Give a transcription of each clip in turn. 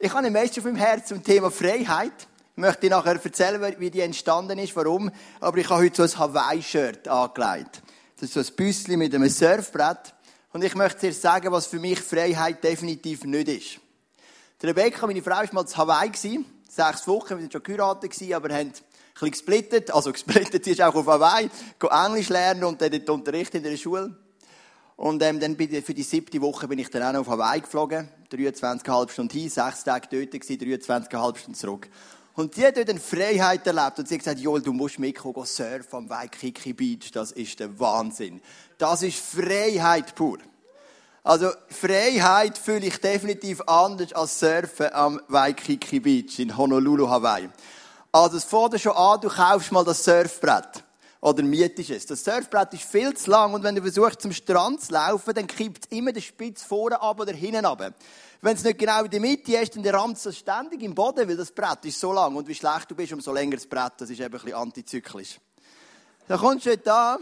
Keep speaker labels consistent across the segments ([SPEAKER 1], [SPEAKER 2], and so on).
[SPEAKER 1] Ich habe eine Message auf meinem Herz zum Thema Freiheit. Ich möchte dir nachher erzählen, wie die entstanden ist, warum. Aber ich habe heute so ein Hawaii-Shirt angelegt. Das ist so ein Büsschen mit einem Surfbrett. Und ich möchte dir sagen, was für mich Freiheit definitiv nicht ist. Die Rebecca, meine Frau, war mal zu Hawaii. Sechs Wochen, wir waren schon geheiratet, aber haben ein bisschen gesplittet. Also gesplittet, sie ist auch auf Hawaii, Englisch lernen und dann dort Unterricht in der Schule. Und ähm, dann bin ich, für die siebte Woche bin ich dann auch noch auf Hawaii geflogen. 23,5 Stunden hin, sechs Tage dort gewesen, 23,5 Stunden zurück. Und sie hat dort eine Freiheit erlebt. Und sie hat gesagt, Joel, du musst mitkommen, surfen am Waikiki Beach. Das ist der Wahnsinn. Das ist Freiheit pur. Also, Freiheit fühle ich definitiv anders als Surfen am Waikiki Beach in Honolulu, Hawaii. Also, es fängt schon an, du kaufst mal das Surfbrett oder mietest es. Das Surfbrett ist viel zu lang und wenn du versuchst zum Strand zu laufen, dann kippt immer der Spitz vorne ab oder hinten ab. Wenn es nicht genau in der Mitte ist, dann rammt es ständig im Boden, weil das Brett ist so lang und wie schlecht du bist, umso länger das Brett. Das ist eben ein bisschen antizyklisch. Dann kommst du da,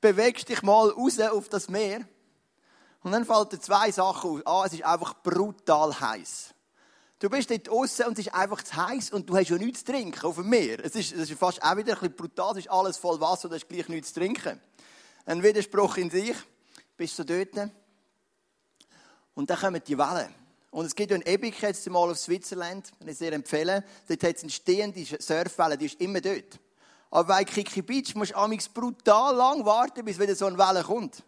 [SPEAKER 1] bewegst dich mal raus auf das Meer und dann fallen dir zwei Sachen aus. Ah, es ist einfach brutal heiß. Du bist dort draußen und es ist einfach zu heiß und du hast ja nichts zu trinken auf dem Meer. Es ist, es ist fast auch wieder ein bisschen brutal, es ist alles voll Wasser und du hast gleich nichts zu trinken. Ein Widerspruch in sich. Bist du dort und dann kommen die Wellen. Und es gibt ja ein Epic jetzt mal auf Switzerland, wenn ich sehr empfehle. Dort hat es eine stehende Surfwelle, die ist immer dort. Aber bei Kiki Beach musst du brutal lang warten, bis wieder so eine Welle kommt.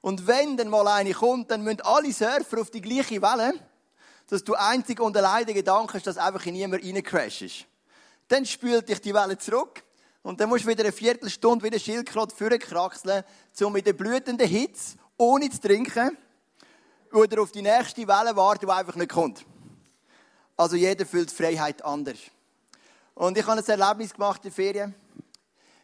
[SPEAKER 1] Und wenn dann mal eine kommt, dann müssen alle Surfer auf die gleiche Welle dass du einzig und allein den Gedanken hast, dass einfach in niemand reincrashst. Dann spült dich die Welle zurück und dann musst du wieder eine Viertelstunde wieder Schildkröte vorkraxeln, um mit der blutenden Hitze, ohne zu trinken, oder auf die nächste Welle warten, die einfach nicht kommt. Also jeder fühlt Freiheit anders. Und ich habe ein Erlebnis gemacht in Ferien.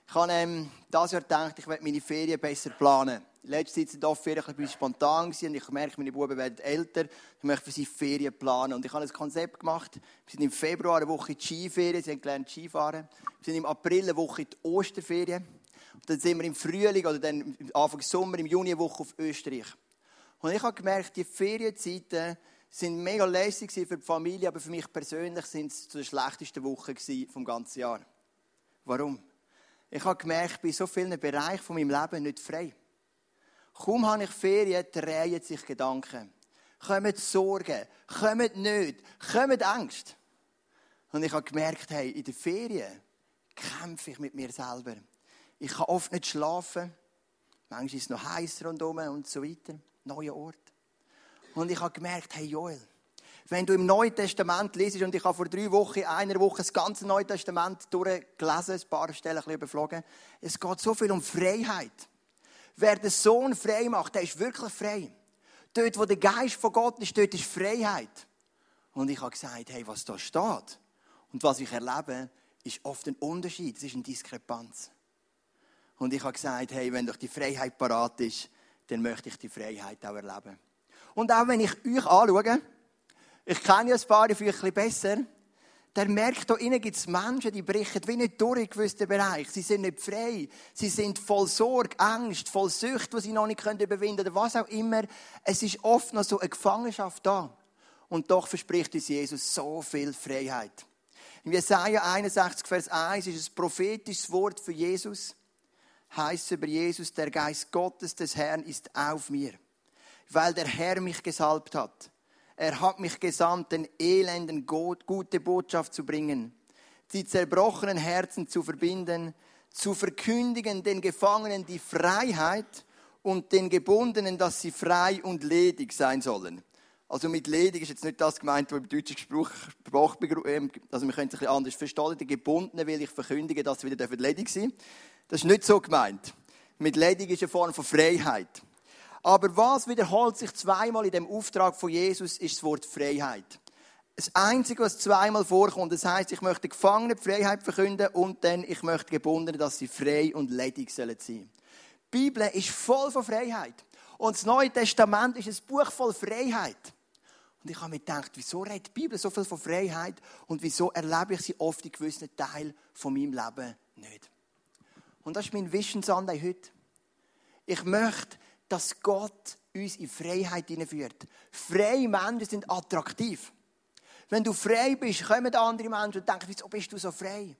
[SPEAKER 1] Ich habe ähm, dieses Jahr gedacht, ich werde meine Ferien besser planen. Letzte Zeit war die ein bisschen spontan und ich merke, meine Buben werden älter. Ich möchte für sie Ferien planen. Und ich habe ein Konzept gemacht. Wir sind im Februar eine Woche in die Skiferien. Sie haben gelernt Skifahren. Wir sind im April eine Woche in die Osterferien. Und dann sind wir im Frühling oder dann Anfang Sommer, im Juni eine Woche auf Österreich. Und ich habe gemerkt, die Ferienzeiten sind mega lässig für die Familie, aber für mich persönlich sind es die schlechtesten Wochen vom ganzen Jahr. Warum? Ich habe gemerkt, ich bin in so vielen Bereichen von meinem Leben nicht frei. Kaum habe ich Ferien, drehen sich Gedanken. Kommen Sorgen, kommen nicht, kommen Angst. Und ich habe gemerkt, hey, in den Ferien kämpfe ich mit mir selber. Ich kann oft nicht schlafen. Manchmal ist es noch heiß rundherum und so weiter. Neuer Ort. Und ich habe gemerkt, hey Joel, wenn du im Neuen Testament liest, und ich habe vor drei Wochen, einer Woche das ganze Neue Testament durchgelesen, ein paar Stellen ein bisschen überflogen, es geht so viel um Freiheit. Wer den Sohn frei macht, der ist wirklich frei. Dort, wo der Geist von Gott ist, dort ist Freiheit. Und ich habe gesagt, hey, was da steht und was ich erlebe, ist oft ein Unterschied. Es ist eine Diskrepanz. Und ich habe gesagt, hey, wenn doch die Freiheit parat ist, dann möchte ich die Freiheit auch erleben. Und auch wenn ich euch anschaue, ich kenne ja ein paar von euch ein bisschen besser, der merkt, da innen gibt es Menschen, die brechen wie nicht durch in gewissen Bereichen. Sie sind nicht frei. Sie sind voll Sorge, Angst, voll Sucht, die sie noch nicht überwinden können, was auch immer. Es ist oft noch so eine Gefangenschaft da. Und doch verspricht uns Jesus so viel Freiheit. In Jesaja 61, Vers 1 ist ein prophetisches Wort für Jesus. Heißt über Jesus, der Geist Gottes des Herrn ist auf mir, weil der Herr mich gesalbt hat er hat mich gesandt, den Elenden gute Botschaft zu bringen, die zerbrochenen Herzen zu verbinden, zu verkündigen den Gefangenen die Freiheit und den Gebundenen, dass sie frei und ledig sein sollen. Also mit ledig ist jetzt nicht das gemeint, was im deutschen Spruch, ähm, also wir können es ein bisschen anders verstehen. Die Gebundenen will ich verkündigen, dass sie wieder ledig sein dürfen. Das ist nicht so gemeint. Mit ledig ist eine Form von Freiheit. Aber was wiederholt sich zweimal in dem Auftrag von Jesus, ist das Wort Freiheit. Das Einzige, was zweimal vorkommt, das heißt, ich möchte Gefangene die Freiheit verkünden und dann ich möchte Gebundene, dass sie frei und ledig sollen sein. Die Bibel ist voll von Freiheit. Und das Neue Testament ist ein Buch voll Freiheit. Und ich habe mir gedacht, wieso redet die Bibel so viel von Freiheit und wieso erlebe ich sie oft in gewissen Teilen von meinem Leben nicht? Und das ist mein Vision heute. Ich möchte dass Gott uns in Freiheit hineinführt. Freie Menschen sind attraktiv. Wenn du frei bist, kommen andere Menschen und denken, wieso bist du so frei?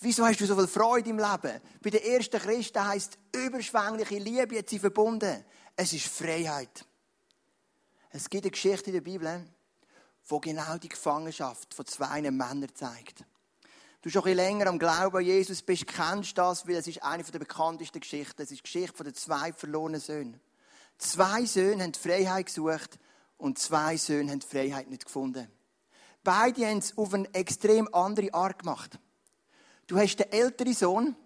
[SPEAKER 1] Wieso hast du so viel Freude im Leben? Bei den ersten Christen heisst überschwängliche Liebe jetzt verbunden. Es ist Freiheit. Es gibt eine Geschichte in der Bibel, wo genau die Gefangenschaft von zwei Männern zeigt. Du schon ein länger am Glauben an Jesus bist, kennst das, weil es ist eine der bekanntesten Geschichten. Es ist die Geschichte der zwei verlorenen Söhne. Zwei Söhne haben die Freiheit gesucht und zwei Söhne haben die Freiheit nicht gefunden. Beide haben es auf eine extrem andere Art gemacht. Du hast den älteren Sohn,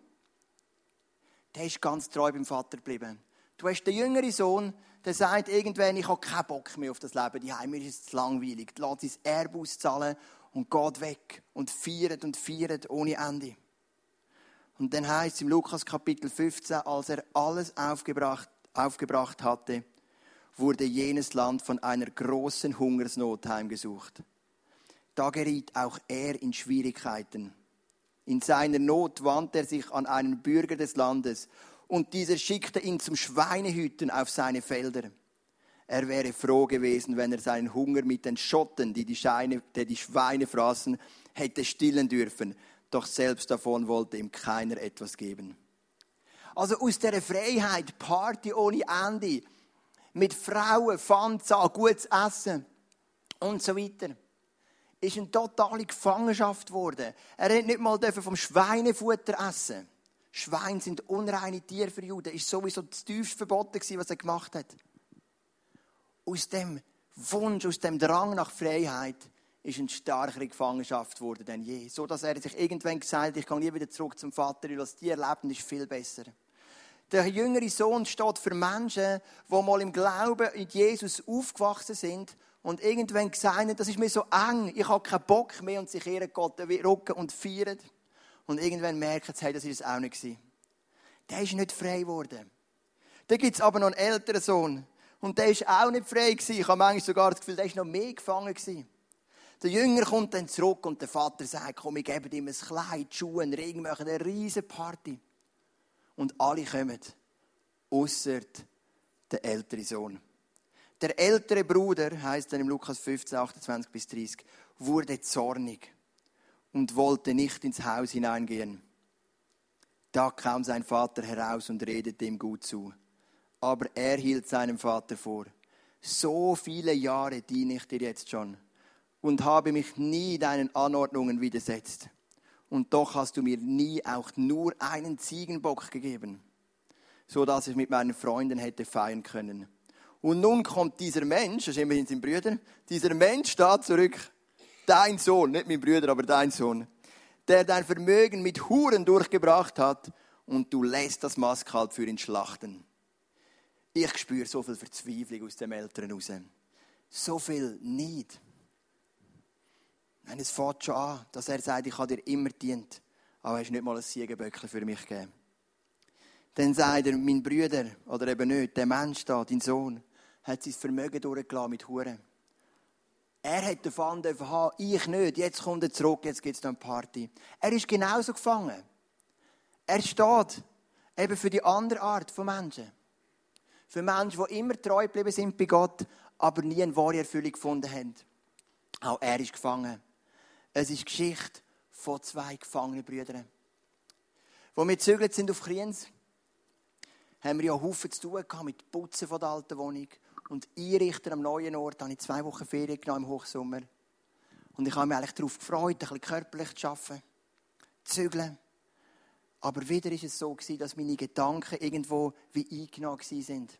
[SPEAKER 1] der ist ganz treu beim Vater geblieben. Du hast den jüngeren Sohn, der sagt irgendwann, ich habe keinen Bock mehr auf das Leben, die mir ist es langweilig. Lass sein Erbe auszahlen und geht weg und feiert und feiert ohne Ende. Und dann heißt es im Lukas Kapitel 15, als er alles aufgebracht, aufgebracht hatte, wurde jenes Land von einer großen Hungersnot heimgesucht. Da geriet auch er in Schwierigkeiten. In seiner Not wandte er sich an einen Bürger des Landes und dieser schickte ihn zum Schweinehüten auf seine Felder. Er wäre froh gewesen, wenn er seinen Hunger mit den Schotten, die die, Scheine, die, die Schweine fraßen, hätte stillen dürfen. Doch selbst davon wollte ihm keiner etwas geben. Also aus der Freiheit, Party ohne Ende, mit Frauen, Fanza, gutes Essen und so weiter, ist eine totale Gefangenschaft geworden. Er hat nicht mal vom Schweinefutter essen. Schweine sind unreine Tiere für Juden. Ist sowieso das tiefste verboten was er gemacht hat aus dem Wunsch, aus dem Drang nach Freiheit, ist eine stärkere Gefangenschaft geworden denn je. So dass er sich irgendwann gesagt hat, ich gehe nie wieder zurück zum Vater, weil das Tier lebt ist viel besser. Der jüngere Sohn steht für Menschen, die mal im Glauben in Jesus aufgewachsen sind und irgendwann gesagt haben, das ist mir so eng, ich habe keinen Bock mehr und sich ihren Gott rücken und feiern. Und irgendwann merken sie, das ist es auch nicht gewesen. Der ist nicht frei geworden. Dann gibt es aber noch einen älteren Sohn, und der war auch nicht frei. Gewesen. Ich habe manchmal sogar das Gefühl, der war noch mehr gefangen. Gewesen. Der Jünger kommt dann zurück und der Vater sagt, komm, ich gebe ihm ein Kleid, Schuhe, einen Ring, machen eine riesige Party. Und alle kommen, außer der ältere Sohn. Der ältere Bruder, heißt dann im Lukas 15, 28 bis 30, wurde zornig und wollte nicht ins Haus hineingehen. Da kam sein Vater heraus und redete ihm gut zu aber er hielt seinem Vater vor, so viele Jahre diene ich dir jetzt schon und habe mich nie deinen Anordnungen widersetzt. Und doch hast du mir nie auch nur einen Ziegenbock gegeben, so dass ich mit meinen Freunden hätte feiern können. Und nun kommt dieser Mensch, das ist immerhin sein Brüder, dieser Mensch da zurück, dein Sohn, nicht mein Brüder, aber dein Sohn, der dein Vermögen mit Huren durchgebracht hat und du lässt das Maskalb für ihn schlachten. Ich spüre so viel Verzweiflung aus dem Eltern raus. So viel Neid. Nein, es fängt schon an, dass er sagt, ich habe dir immer dient, aber hast nicht mal ein Siegenböckchen für mich gegeben. Dann sagt er, mein Brüder, oder eben nicht, der Mensch da, dein Sohn, hat sein Vermögen durchgelassen mit Huren. Er hat davon haben, ich nicht. Jetzt kommt er zurück, jetzt gibt es noch eine Party. Er ist genauso gefangen. Er steht eben für die andere Art von Menschen. Für Menschen, die immer treu geblieben sind bei Gott, aber nie eine wahre Erfüllung gefunden haben. Auch er ist gefangen. Es ist Geschichte von zwei gefangenen Brüdern. Wo wir gezögert sind auf Kriens, haben wir ja Haufen zu tun gehabt mit Putzen von der alten Wohnung und Einrichten am neuen Ort. Da habe ich zwei Wochen Ferien genommen im Hochsommer. Und ich habe mich eigentlich darauf gefreut, ein bisschen körperlich zu arbeiten, zu zügeln. Aber wieder ist es so dass meine Gedanken irgendwo wie eingenommen sind.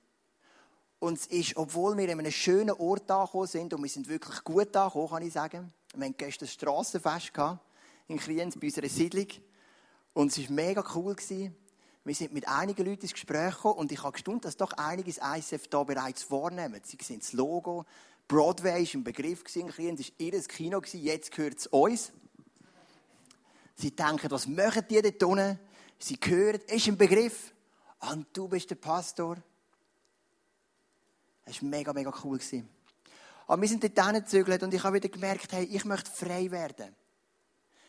[SPEAKER 1] Und es ist, obwohl wir in einem schönen Ort angekommen sind, und wir sind wirklich gut angekommen, kann ich sagen. Wir hatten gestern ein Strassenfest in Kriens bei unserer Siedlung. Und es war mega cool. Wir sind mit einigen Leuten ins Gespräch gekommen und ich habe gestaunt, dass doch einige das ISF da bereits wahrnehmen. Sie sehen das Logo. Broadway war ein Begriff in Kriens, war ihr Kino, jetzt gehört es uns. Sie denken, was machen die dort unten? Sie hören, es ist ein Begriff. Und du bist der Pastor. Es war mega, mega cool. Aber wir sind dort hingezügelt und ich habe wieder gemerkt, hey, ich möchte frei werden.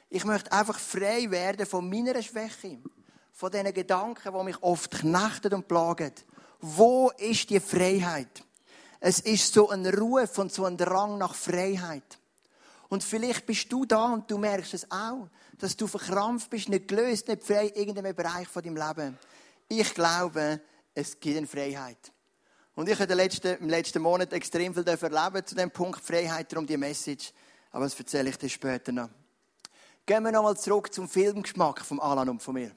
[SPEAKER 1] Ich möchte einfach frei werden von meiner Schwäche. Von diesen Gedanken, die mich oft knechtet und plagen. Wo ist die Freiheit? Es ist so ein Ruf und so ein Drang nach Freiheit. Und vielleicht bist du da und du merkst es auch, dass du verkrampft bist, nicht gelöst, nicht frei in irgendeinem Bereich von deinem Leben. Ich glaube, es gibt eine Freiheit. Und ich habe im letzten, Monat extrem viel erleben zu dem Punkt Freiheit, darum die Message. Aber das erzähle ich dir später noch. Gehen wir nochmal zurück zum Filmgeschmack von Alan und von mir.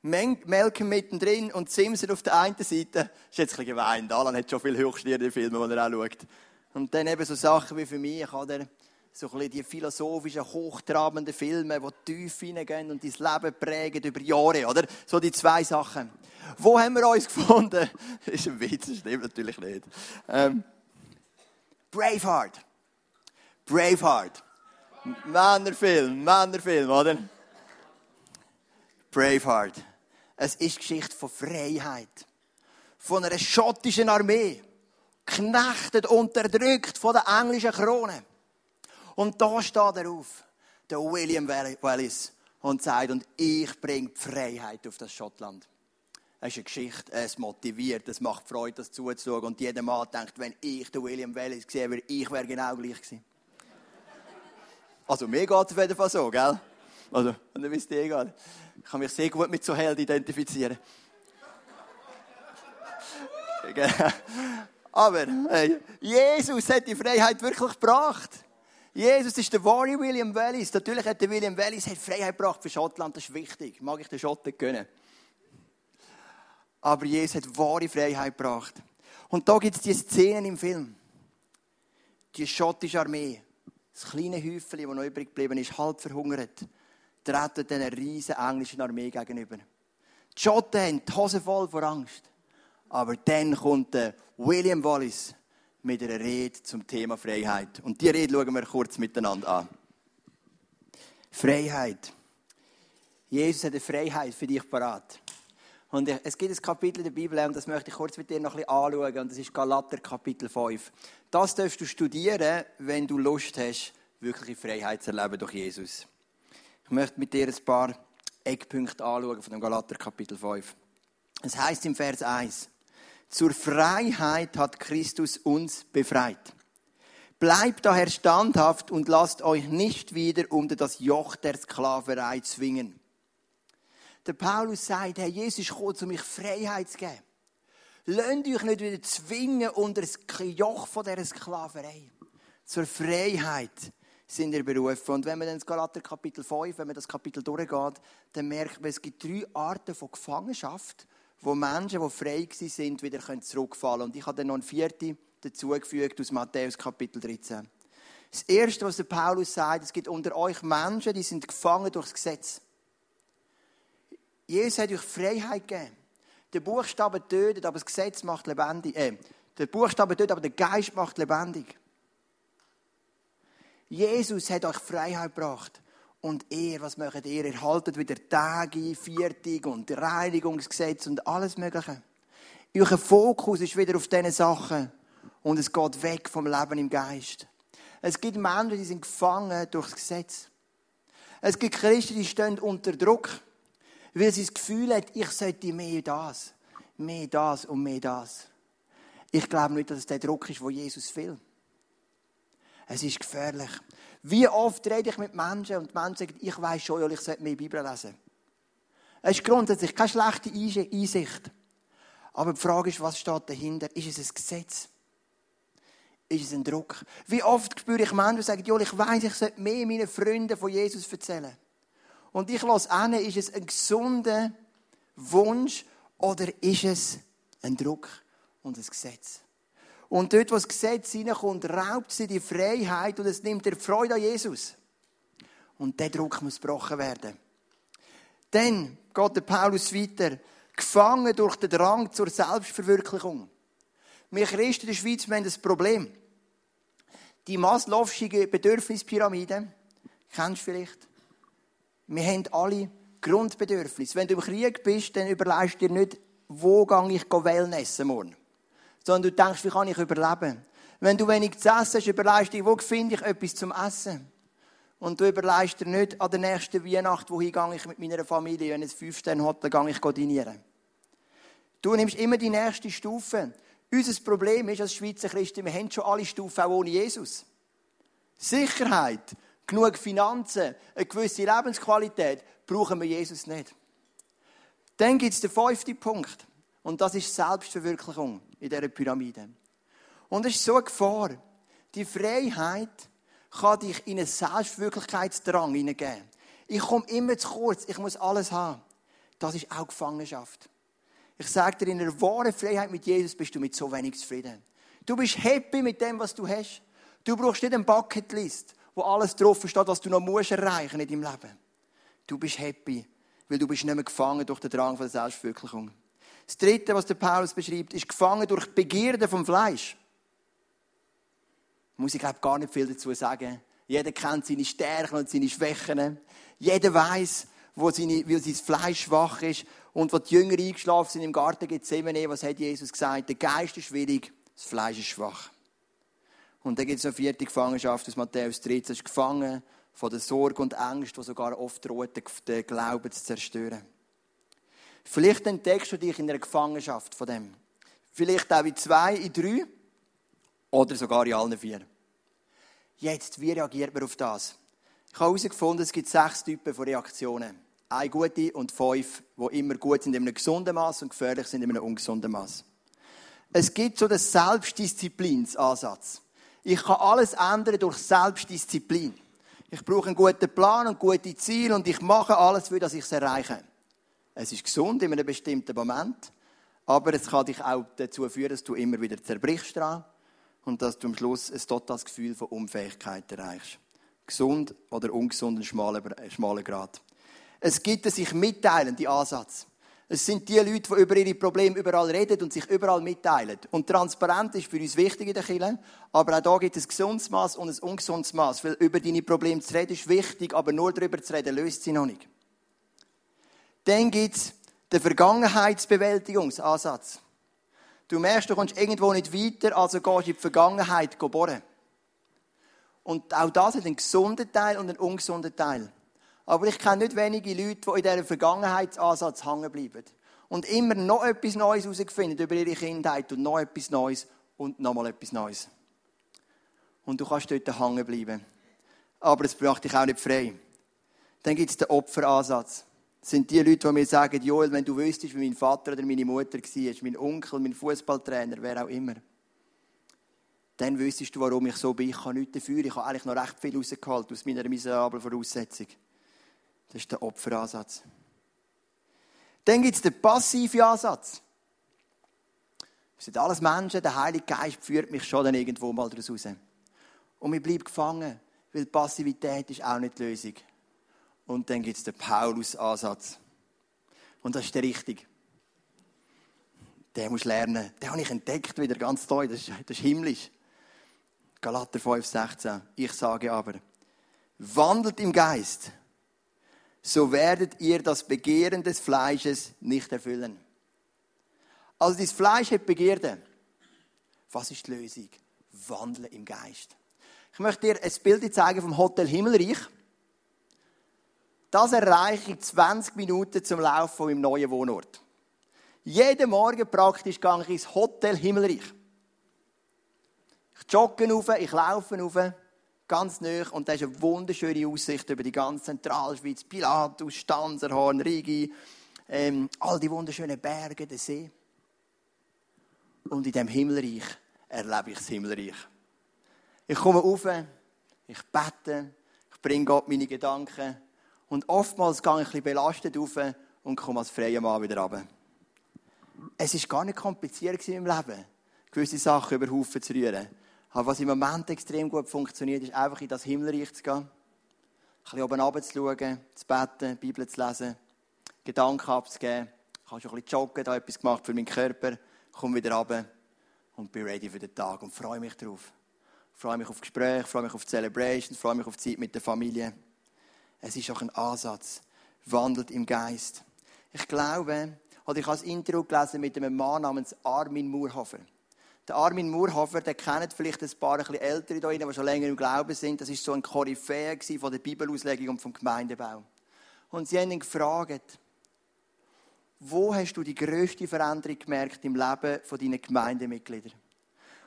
[SPEAKER 1] Malcolm mittendrin und Simpson auf der einen Seite. Ist jetzt ein bisschen geweint. Alan hat schon viel höchststehende Filme, die er auch schaut. Und dann eben so Sachen wie für mich, oder? So ein bisschen die philosophischen, hochtrabenden Filme, die tief hineingehen und dein Leben prägen über Jahre, oder? So die zwei Sachen. Wo haben wir uns gefunden? Das ist ein Witz, das stimmt natürlich nicht. Ähm, Braveheart. Braveheart. Männerfilm, Männerfilm, oder? Braveheart. Es ist Geschichte von Freiheit. Von einer schottischen Armee. Knechtet, unterdrückt von der englischen Krone. Und da steht er auf, der William Wallace, und sagt, und ich bringe Freiheit auf das Schottland. Es ist eine Geschichte, es motiviert, es macht Freude, das zuzuschauen. Und jeder Mann denkt, wenn ich den William Wallace gesehen wäre, ich wäre genau gleich gewesen. Also mir geht es auf jeden Fall so, gell? Also, und dann wisst ihr egal. Ich kann mich sehr gut mit so Helden identifizieren. Aber hey, Jesus hat die Freiheit wirklich gebracht. Jesus ist der wahre William Wallace. Natürlich hat der William hat Freiheit gebracht für Schottland, das ist wichtig. Mag ich den Schotten gönnen. Aber Jesus hat wahre Freiheit gebracht. Und da gibt es die Szenen im Film. Die schottische Armee, das kleine Häufchen, das noch übrig geblieben ist, halb verhungert, treten einer riesen englischen Armee gegenüber. Die Schotten haben die Hose voll vor Angst. Aber dann kommt der William Wallace mit einer Rede zum Thema Freiheit. Und die Rede schauen wir kurz miteinander an. Freiheit. Jesus hat eine Freiheit für dich parat. Und es gibt ein Kapitel in der Bibel, und das möchte ich kurz mit dir noch ein bisschen anschauen, und das ist Galater Kapitel 5. Das darfst du studieren, wenn du Lust hast, wirkliche Freiheit zu erleben durch Jesus. Ich möchte mit dir ein paar Eckpunkte anschauen von dem Galater Kapitel 5. Es heißt im Vers 1, zur Freiheit hat Christus uns befreit. Bleibt daher standhaft und lasst euch nicht wieder unter das Joch der Sklaverei zwingen. Der Paulus sagt, Herr Jesus gekommen, um mich Freiheit zu geben. Lasst euch nicht wieder zwingen unter das Joch von dieser Sklaverei. Zur Freiheit sind ihr berufen. Und wenn man dann das Galater Kapitel 5, wenn man das Kapitel durchgeht, dann merkt man, es gibt drei Arten von Gefangenschaft wo Menschen, die frei sind, wieder zurückfallen können. Und ich habe dann noch ein vierte dazugefügt aus Matthäus Kapitel 13. Das Erste, was der Paulus sagt, es gibt unter euch Menschen, die sind gefangen durchs Gesetz. Jesus hat euch Freiheit gegeben. Der Buchstabe tötet, aber das Gesetz macht lebendig. Äh, der Buchstabe tötet, aber der Geist macht lebendig. Jesus hat euch Freiheit gebracht. Und ihr, was macht ihr? Ihr haltet wieder Tage, Viertig und Reinigungsgesetz und alles Mögliche. Euer Fokus ist wieder auf diesen Sachen. Und es geht weg vom Leben im Geist. Es gibt Menschen, die sind gefangen durch das Gesetz. Es gibt Christen, die stehen unter Druck, weil sie das Gefühl haben, ich sollte mehr das, mehr das und mehr das. Ich glaube nicht, dass es der Druck ist, wo Jesus will. Es ist gefährlich. Wie oft rede ich mit Menschen und die Menschen sagen, ich weiß schon, ich sollte mehr Bibel lesen. Es ist grundsätzlich keine schlechte Einsicht. Aber die Frage ist, was steht dahinter? Ist es ein Gesetz? Ist es ein Druck? Wie oft spüre ich Menschen, die sagen, jo, ich weiß, ich sollte mehr meinen Freunden von Jesus erzählen. Und ich lasse an, ist es ein gesunder Wunsch oder ist es ein Druck und ein Gesetz? Und dort, wo das Gesetz hineinkommt, raubt sie die Freiheit und es nimmt der Freude an Jesus. Und der Druck muss gebrochen werden. Dann geht der Paulus weiter, gefangen durch den Drang zur Selbstverwirklichung. Wir Christen in der Schweiz wir haben ein Problem. Die Maslow'sche Bedürfnispyramide, kennst du vielleicht? Wir haben alle Grundbedürfnisse. Wenn du im Krieg bist, dann überlegst du dir nicht, wo gehe ich Wellnessen morgen sondern du denkst, wie kann ich überleben? Wenn du wenig zu essen hast, überlegst du wo finde ich etwas zum Essen? Und du überlegst dir nicht an der nächsten Weihnacht, wohin gehe ich mit meiner Familie, wenn es fünf Sterne hat, dann gehe ich dinieren. Du nimmst immer die nächste Stufe. Unser Problem ist als Schweizer Christen, wir haben schon alle Stufen auch ohne Jesus. Sicherheit, genug Finanzen, eine gewisse Lebensqualität, brauchen wir Jesus nicht. Dann gibt es den fünften Punkt. Und das ist Selbstverwirklichung in dieser Pyramide. Und es ist so eine Gefahr. Die Freiheit kann dich in einen Selbstwirklichkeitsdrang hineingeben. Ich komme immer zu kurz, ich muss alles haben. Das ist auch Gefangenschaft. Ich sage dir, in einer wahren Freiheit mit Jesus bist du mit so wenig zufrieden. Du bist happy mit dem, was du hast. Du brauchst nicht eine Bucketlist, wo alles drauf steht, was du noch musst erreichen in deinem Leben. Du bist happy, weil du bist nicht mehr gefangen durch den Drang von der Selbstverwirklichung. Das Dritte, was der Paulus beschreibt, ist gefangen durch die Begierde vom Fleisch. Muss ich glaube gar nicht viel dazu sagen. Jeder kennt seine Stärken und seine Schwächen. Jeder weiß, wo, seine, wie sein Fleisch schwach ist. Und wo die Jünger eingeschlafen sind im Garten Gethsemane, was hat Jesus gesagt? Der Geist ist schwierig, das Fleisch ist schwach. Und dann gibt es noch vierte Gefangenschaft aus Matthäus 13. Es ist gefangen von der Sorge und Angst, die sogar oft droht, den Glauben zu zerstören. Vielleicht entdeckst du dich in einer Gefangenschaft von dem. Vielleicht auch in zwei, in drei oder sogar in allen vier. Jetzt, wie reagiert man auf das? Ich habe herausgefunden, es gibt sechs Typen von Reaktionen. Eine gute und fünf, die immer gut sind in einem gesunden Maß und gefährlich sind in einem ungesunden Maß. Es gibt so den Selbstdisziplinsansatz. Ich kann alles ändern durch Selbstdisziplin. Ich brauche einen guten Plan und gute Ziele und ich mache alles, für dass ich es erreiche. Es ist gesund in einem bestimmten Moment, aber es kann dich auch dazu führen, dass du immer wieder zerbrichst dran und dass du am Schluss ein totales Gefühl von Unfähigkeit erreichst. Gesund oder ungesund, ein schmaler, schmaler Grad. Es gibt einen sich mitteilenden Ansatz. Es sind die Leute, die über ihre Probleme überall reden und sich überall mitteilen. Und Transparenz ist für uns wichtig in der Kirche. Aber auch da gibt es ein gesundes Maß und ein ungesundes Maß. Weil über deine Probleme zu reden ist wichtig, aber nur darüber zu reden löst sie noch nicht. Dann gibt es den Vergangenheitsbewältigungsansatz. Du merkst, du kommst irgendwo nicht weiter, also gehst du in die Vergangenheit bohren. Und auch das hat einen gesunden Teil und einen ungesunden Teil. Aber ich kenne nicht wenige Leute, die in diesem Vergangenheitsansatz hängen bleiben. Und immer noch etwas Neues herausfinden über ihre Kindheit und noch etwas Neues und nochmal etwas Neues. Und du kannst dort hängen bleiben. Aber es macht dich auch nicht frei. Dann gibt es den Opferansatz. Sind die Leute, die mir sagen, Joel, wenn du wüsstest, wie mein Vater oder meine Mutter war, mein Onkel, mein Fußballtrainer, wer auch immer, dann wüsstest du, warum ich so bin. Ich kann nichts dafür. Ich habe eigentlich noch recht viel rausgeholt aus meiner miserablen Voraussetzung. Das ist der Opferansatz. Dann gibt es den passiven Ansatz. Das sind alles Menschen, der Heilige Geist führt mich schon dann irgendwo mal daraus raus. Und ich bleibe gefangen, weil Passivität ist auch nicht die Lösung. Und dann gibt es den Paulus-Ansatz. Und das ist der richtige. Den musst du lernen. Den habe ich entdeckt wieder ganz toll. Das ist, das ist himmlisch. Galater 5, 16. Ich sage aber, wandelt im Geist so werdet ihr das Begehren des Fleisches nicht erfüllen. Also das Fleisch hat Begierde. Was ist die Lösung? Wandeln im Geist. Ich möchte dir ein Bild zeigen vom Hotel Himmelreich. Das erreiche ich 20 Minuten zum Laufen von meinem neuen Wohnort. Jeden Morgen praktisch gehe ich ins Hotel Himmelreich. Ich jogge rauf, ich laufe rauf ganz nah. Und da ist eine wunderschöne Aussicht über die ganze Zentralschweiz. Pilatus, Stanzerhorn, Rigi, ähm, all die wunderschönen Berge, der See. Und in dem Himmelreich erlebe ich das Himmelreich. Ich komme rauf, ich bete, ich bringe Gott meine Gedanken. Und oftmals gehe ich ein bisschen belastet rauf und komme als freier Mann wieder runter. Es war gar nicht kompliziert in meinem Leben, gewisse Sachen über Haufen zu rühren. Aber was im Moment extrem gut funktioniert, ist einfach in das Himmelreich zu gehen, ein bisschen oben runter zu schauen, zu beten, die Bibel zu lesen, Gedanken abzugeben. Ich habe schon ein bisschen joggen, da etwas gemacht für meinen Körper, komme wieder runter und bin ready für den Tag und freue mich darauf. Ich freue mich auf Gespräche, freue mich auf Celebrations, freue mich auf Zeit mit der Familie. Es ist auch ein Ansatz. Wandelt im Geist. Ich glaube, oder ich habe ein Interview gelesen mit einem Mann namens Armin Murhofer. Der Armin Murhofer, den kennen vielleicht ein paar ein bisschen Ältere hier die schon länger im Glauben sind. Das ist so ein Koryphäe von der Bibelauslegung und vom Gemeindebau. Und sie haben ihn gefragt, wo hast du die grösste Veränderung gemerkt im Leben deiner Gemeindemitglieder?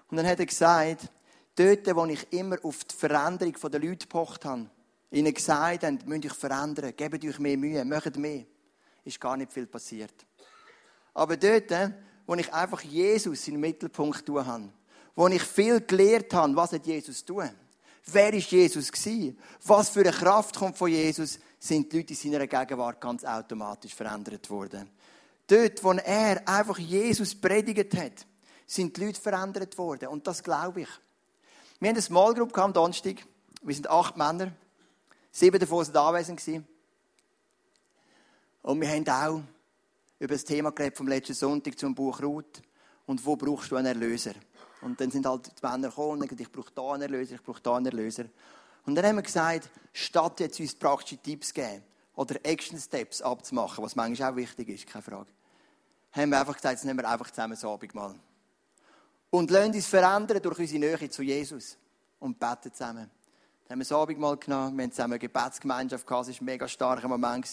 [SPEAKER 1] Und dann hat er gesagt, Dort, wo ich immer auf die Veränderung der Leute gepocht habe, ihnen gesagt habe, müsst euch verändern, gebt euch mehr Mühe, macht mehr, ist gar nicht viel passiert. Aber dort, wo ich einfach Jesus in den Mittelpunkt tun wo ich viel gelernt habe, was hat Jesus tun? Wer ist Jesus gewesen? Was für eine Kraft kommt von Jesus? Sind die Leute in seiner Gegenwart ganz automatisch verändert worden. Dort, wo er einfach Jesus predigt hat, sind die Leute verändert worden. Und das glaube ich. Wir haben eine Small Group am Donnerstag. Wir sind acht Männer. Sieben davon sind anwesend. Und wir haben auch über das Thema vom letzten Sonntag zum Buch Ruth. Und wo brauchst du einen Erlöser? Und dann sind halt die Männer gekommen und gesagt, ich brauche da einen Erlöser, ich brauche da einen Erlöser. Und dann haben wir gesagt, statt jetzt uns praktische Tipps zu geben oder Action Steps abzumachen, was manchmal auch wichtig ist, keine Frage, haben wir einfach gesagt, jetzt nehmen wir einfach zusammen das Abendmahl. Und lassen uns verändern durch unsere Nähe zu Jesus. Und beten zusammen. Haben wir das Abendmahl genommen, wir haben zusammen eine Gebetsgemeinschaft gehabt, es war ein mega starker Moment.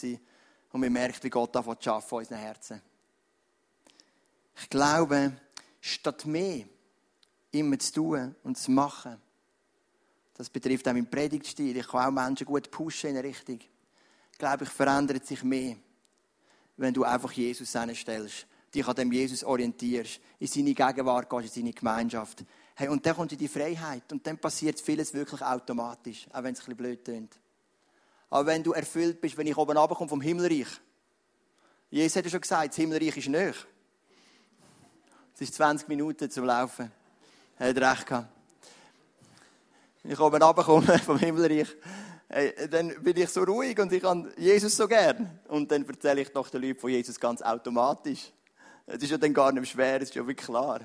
[SPEAKER 1] Und wir merken, wie Gott anfängt zu arbeiten in unseren Herzen. Ich glaube, statt mehr immer zu tun und zu machen, das betrifft auch meinen Predigtstil. Ich kann auch Menschen gut pushen in eine Richtung. Ich glaube, ich verändert sich mehr, wenn du einfach Jesus stellst, dich an dem Jesus orientierst, in seine Gegenwart gehst, in seine Gemeinschaft. Hey, und dann kommt in die Freiheit und dann passiert vieles wirklich automatisch, auch wenn es ein bisschen blöd klingt. Aber wenn du erfüllt bist, wenn ich oben runterkomme vom Himmelreich, Jesus hat ja schon gesagt, das Himmelreich ist näher. Es ist 20 Minuten zum Laufen. Er hat recht gehabt. Wenn ich oben runterkomme vom Himmelreich, dann bin ich so ruhig und ich habe Jesus so gern. Und dann erzähle ich doch den Leuten von Jesus ganz automatisch. Es ist ja dann gar nicht schwer, es ist ja wirklich klar.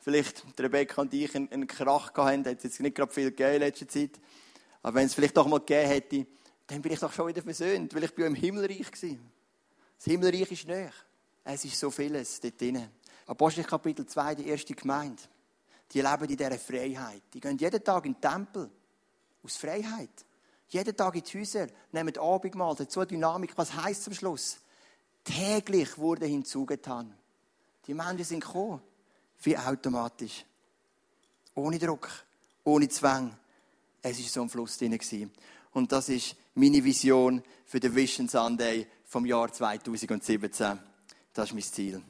[SPEAKER 1] Vielleicht Rebecca und ich einen, Krach gehabt hat es jetzt nicht gerade viel gegeben in letzter Zeit. Aber wenn es vielleicht doch mal gegeben hätte, dann bin ich doch schon wieder versöhnt, weil ich bin im Himmelreich war. Das Himmelreich ist näher. Es ist so vieles dort drin. Apostel Kapitel 2, die erste Gemeinde. Die leben in dieser Freiheit. Die gehen jeden Tag in den Tempel. Aus Freiheit. Jeden Tag in die Häuser. Nehmen Abendmahl. Dazu Dynamik. Was heisst zum Schluss? Täglich wurde hinzugetan. Die Menschen sind gekommen. Wie automatisch. Ohne Druck. Ohne Zwang. Es war so ein Fluss drin. Und das ist meine Vision für den Vision Sunday vom Jahr 2017. Das ist mein Ziel.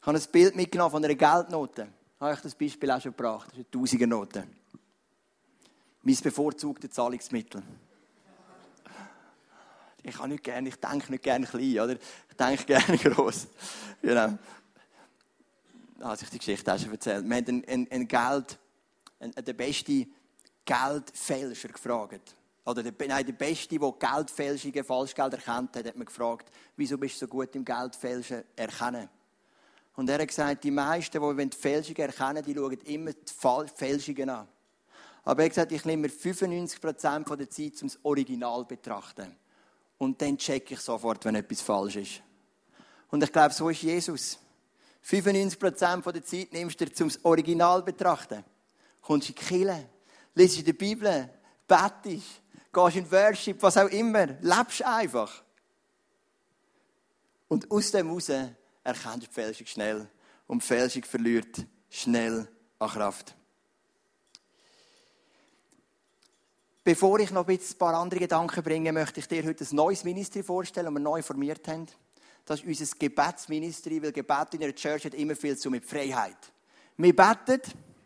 [SPEAKER 1] Ich habe ein Bild mitgenommen von einer Geldnote. Ich habe euch das Beispiel auch schon gebracht. Das ist eine Tausigernote. Mein bevorzugtes Zahlungsmittel. Ich kann nicht gerne, ich denke nicht gerne klein, oder? Ich denke gerne groß. Genau. Habe ich die Geschichte auch schon erzählt. Wir haben ein, ein, ein Geld, ein, der beste Geldfälscher gefragt. Oder der, nein, der Beste, der Geldfälschungen, Falschgeld erkannt hat, hat man gefragt, wieso bist du so gut im Geldfälschen erkennen? Und er hat gesagt, die meisten, die Fälschungen erkennen, die schauen immer die Fälschungen an. Aber er hat gesagt, ich nehme mir 95% der Zeit, um das Original zu betrachten. Und dann checke ich sofort, wenn etwas falsch ist. Und ich glaube, so ist Jesus. 95% der Zeit nimmst du dir, um das Original betrachten. Kommst in die Kirche, liest in der Bibel, betest, gehst in Worship, was auch immer. Lebst einfach. Und aus dem heraus erkennst du die Fälschung schnell. Und die Fälschung verliert schnell an Kraft. Bevor ich noch ein, ein paar andere Gedanken bringe, möchte ich dir heute ein neues Ministry vorstellen, das wir neu formiert haben. Das ist unser Gebetsministry, weil Gebet in der Church hat immer viel zu mit Freiheit. Wir beten,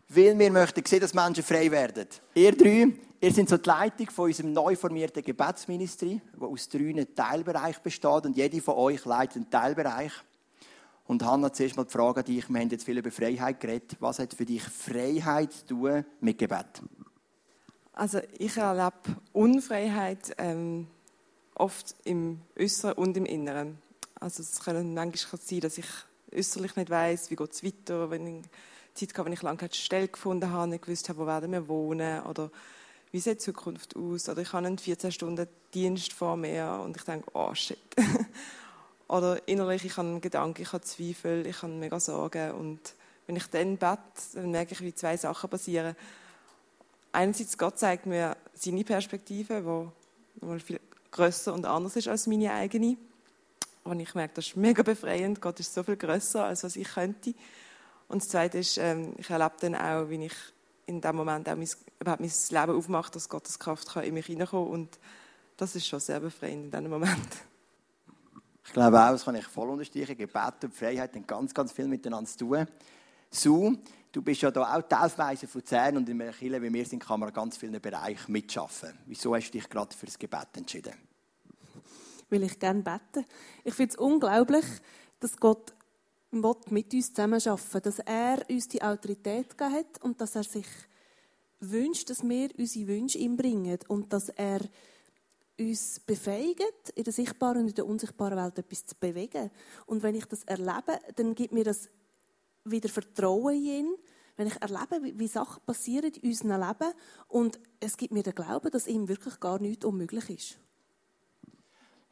[SPEAKER 1] weil wir möchten sehen, dass Menschen frei werden. Ihr drei, ihr seid so die Leitung von unserem neu formierten Gebetsministry, das aus drei Teilbereichen besteht und jede von euch leitet einen Teilbereich. Und Hanna, zuerst mal die Frage an dich. Wir haben jetzt viel über Freiheit geredet. Was hat für dich Freiheit zu tun mit Gebet?
[SPEAKER 2] Also ich erlebe Unfreiheit ähm, oft im Äußeren und im Inneren. Also es kann manchmal sein, dass ich äußerlich nicht weiß, wie es weiter, wenn ich Zeit hatte, wenn ich lange keine Stelle gefunden habe, nicht gewusst habe, wo werden wir wohnen oder wie sieht die Zukunft aus oder ich habe einen 14 Stunden Dienst vor mir und ich denke, oh shit. Oder innerlich, ich habe einen Gedanken, ich habe Zweifel, ich habe mega Sorgen. Und wenn ich dann bete, dann merke ich, wie zwei Sachen passieren. Einerseits, Gott zeigt mir seine Perspektive, die viel grösser und anders ist als meine eigene. Und ich merke, das ist mega befreiend. Gott ist so viel grösser, als was ich könnte. Und das Zweite ist, ähm, ich erlebe dann auch, wie ich in dem Moment auch mein, mein Leben aufmacht, dass Gottes Kraft kann in mich hineinkommen. Und das ist schon sehr befreiend in diesem Moment.
[SPEAKER 1] Ich glaube auch, das kann ich voll unterstreichen. Gebet und Freiheit haben ganz, ganz viel miteinander zu tun. Su, du bist ja da auch Taufweise von Zern und in einer Kirche wie wir sind, kann man in ganz vielen Bereichen mitschaffen. Wieso hast du dich gerade für das Gebet entschieden?
[SPEAKER 3] Weil ich gerne bete. Ich finde es unglaublich, dass Gott mit uns zusammenarbeiten dass er uns die Autorität gegeben hat und dass er sich wünscht, dass wir unsere Wünsche ihm bringen und dass er uns befähigt, in der sichtbaren und in der unsichtbaren Welt etwas zu bewegen. Und wenn ich das erlebe, dann gibt mir das wieder Vertrauen in ihn. Wenn ich erlebe, wie Sachen passieren in unserem Leben und es gibt mir den Glauben, dass ihm wirklich gar nichts unmöglich ist.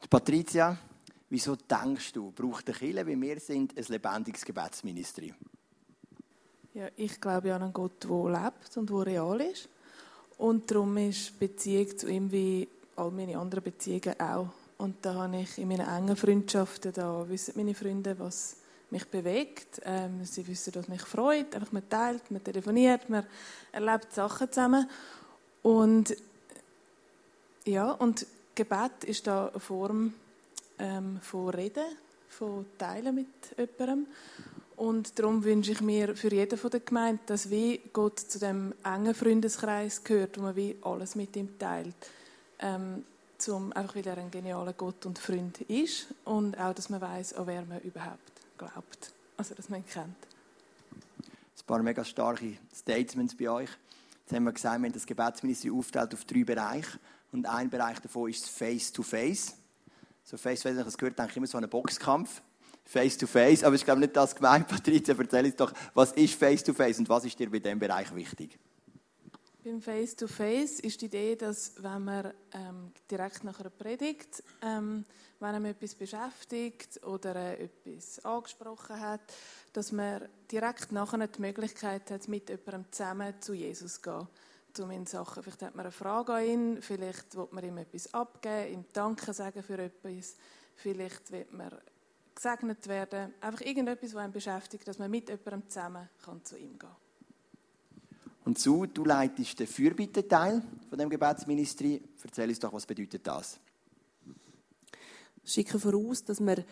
[SPEAKER 1] Patricia, Wieso denkst du, braucht der Kirche, wie wir sind, ein lebendiges Gebetsministerium?
[SPEAKER 4] Ja, ich glaube an einen Gott, der lebt und der real ist. Und darum ist Beziehung zu ihm wie all meine anderen Beziehungen auch. Und da habe ich in meinen engen Freundschaften, da wissen meine Freunde, was mich bewegt. Ähm, sie wissen, was mich freut. Einfach man teilt, man telefoniert, man erlebt Sachen zusammen. Und ja, und Gebet ist da eine Form ähm, von Reden, von Teilen mit jemandem. Und darum wünsche ich mir für jeden von der Gemeinde, dass wie Gott zu dem engen Freundeskreis gehört, wo man wie alles mit ihm teilt. Ähm, zum, einfach weil er ein genialer Gott und Freund ist und auch, dass man weiß, an wer man überhaupt glaubt. Also, dass man ihn kennt.
[SPEAKER 1] Ein paar mega starke Statements bei euch. Jetzt haben wir gesagt, wir haben das Gebetsministerium aufteilt auf drei Bereiche. Und ein Bereich davon ist Face-to-Face. -face. So face, wenn ich das gehört, denke ich immer so an einen Boxkampf. Face to face. Aber ich glaube nicht das gemeint. Patricia, erzähl uns doch, was ist Face to face und was ist dir bei diesem Bereich wichtig?
[SPEAKER 4] Beim Face to Face ist die Idee, dass wenn man ähm, direkt nach einer Predigt, ähm, wenn einem etwas beschäftigt oder äh, etwas angesprochen hat, dass man direkt nachher die Möglichkeit hat, mit jemandem zusammen zu Jesus zu gehen ihn Sachen. Vielleicht hat man eine Frage an ihn, vielleicht will man ihm etwas abgeben, ihm Danke sagen für etwas, vielleicht will man gesegnet werden. Einfach irgendetwas, was ihn beschäftigt, dass man mit jemandem zusammen kann zu ihm gehen kann.
[SPEAKER 1] Und so, du leitest den Fürbitteteil von dem Gebetsministerium. Erzähl uns doch, was bedeutet das?
[SPEAKER 3] Ich schicke voraus, dass wir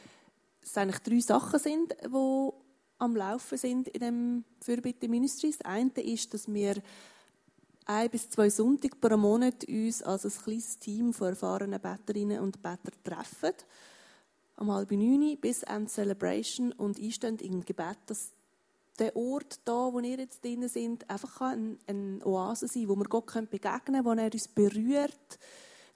[SPEAKER 3] es eigentlich drei Sachen sind, die am Laufen sind in dem Fürbitte-Ministry. Das eine ist, dass wir ein bis zwei Sonntage pro Monat uns als ein kleines Team von erfahrenen Betterinnen und Better treffen. Am halb neun bis an Celebration und einstehen im Gebet, dass der Ort da, wo ihr jetzt drin sind, einfach eine Oase sein, wo wir Gott begegnen können, wo er uns berührt,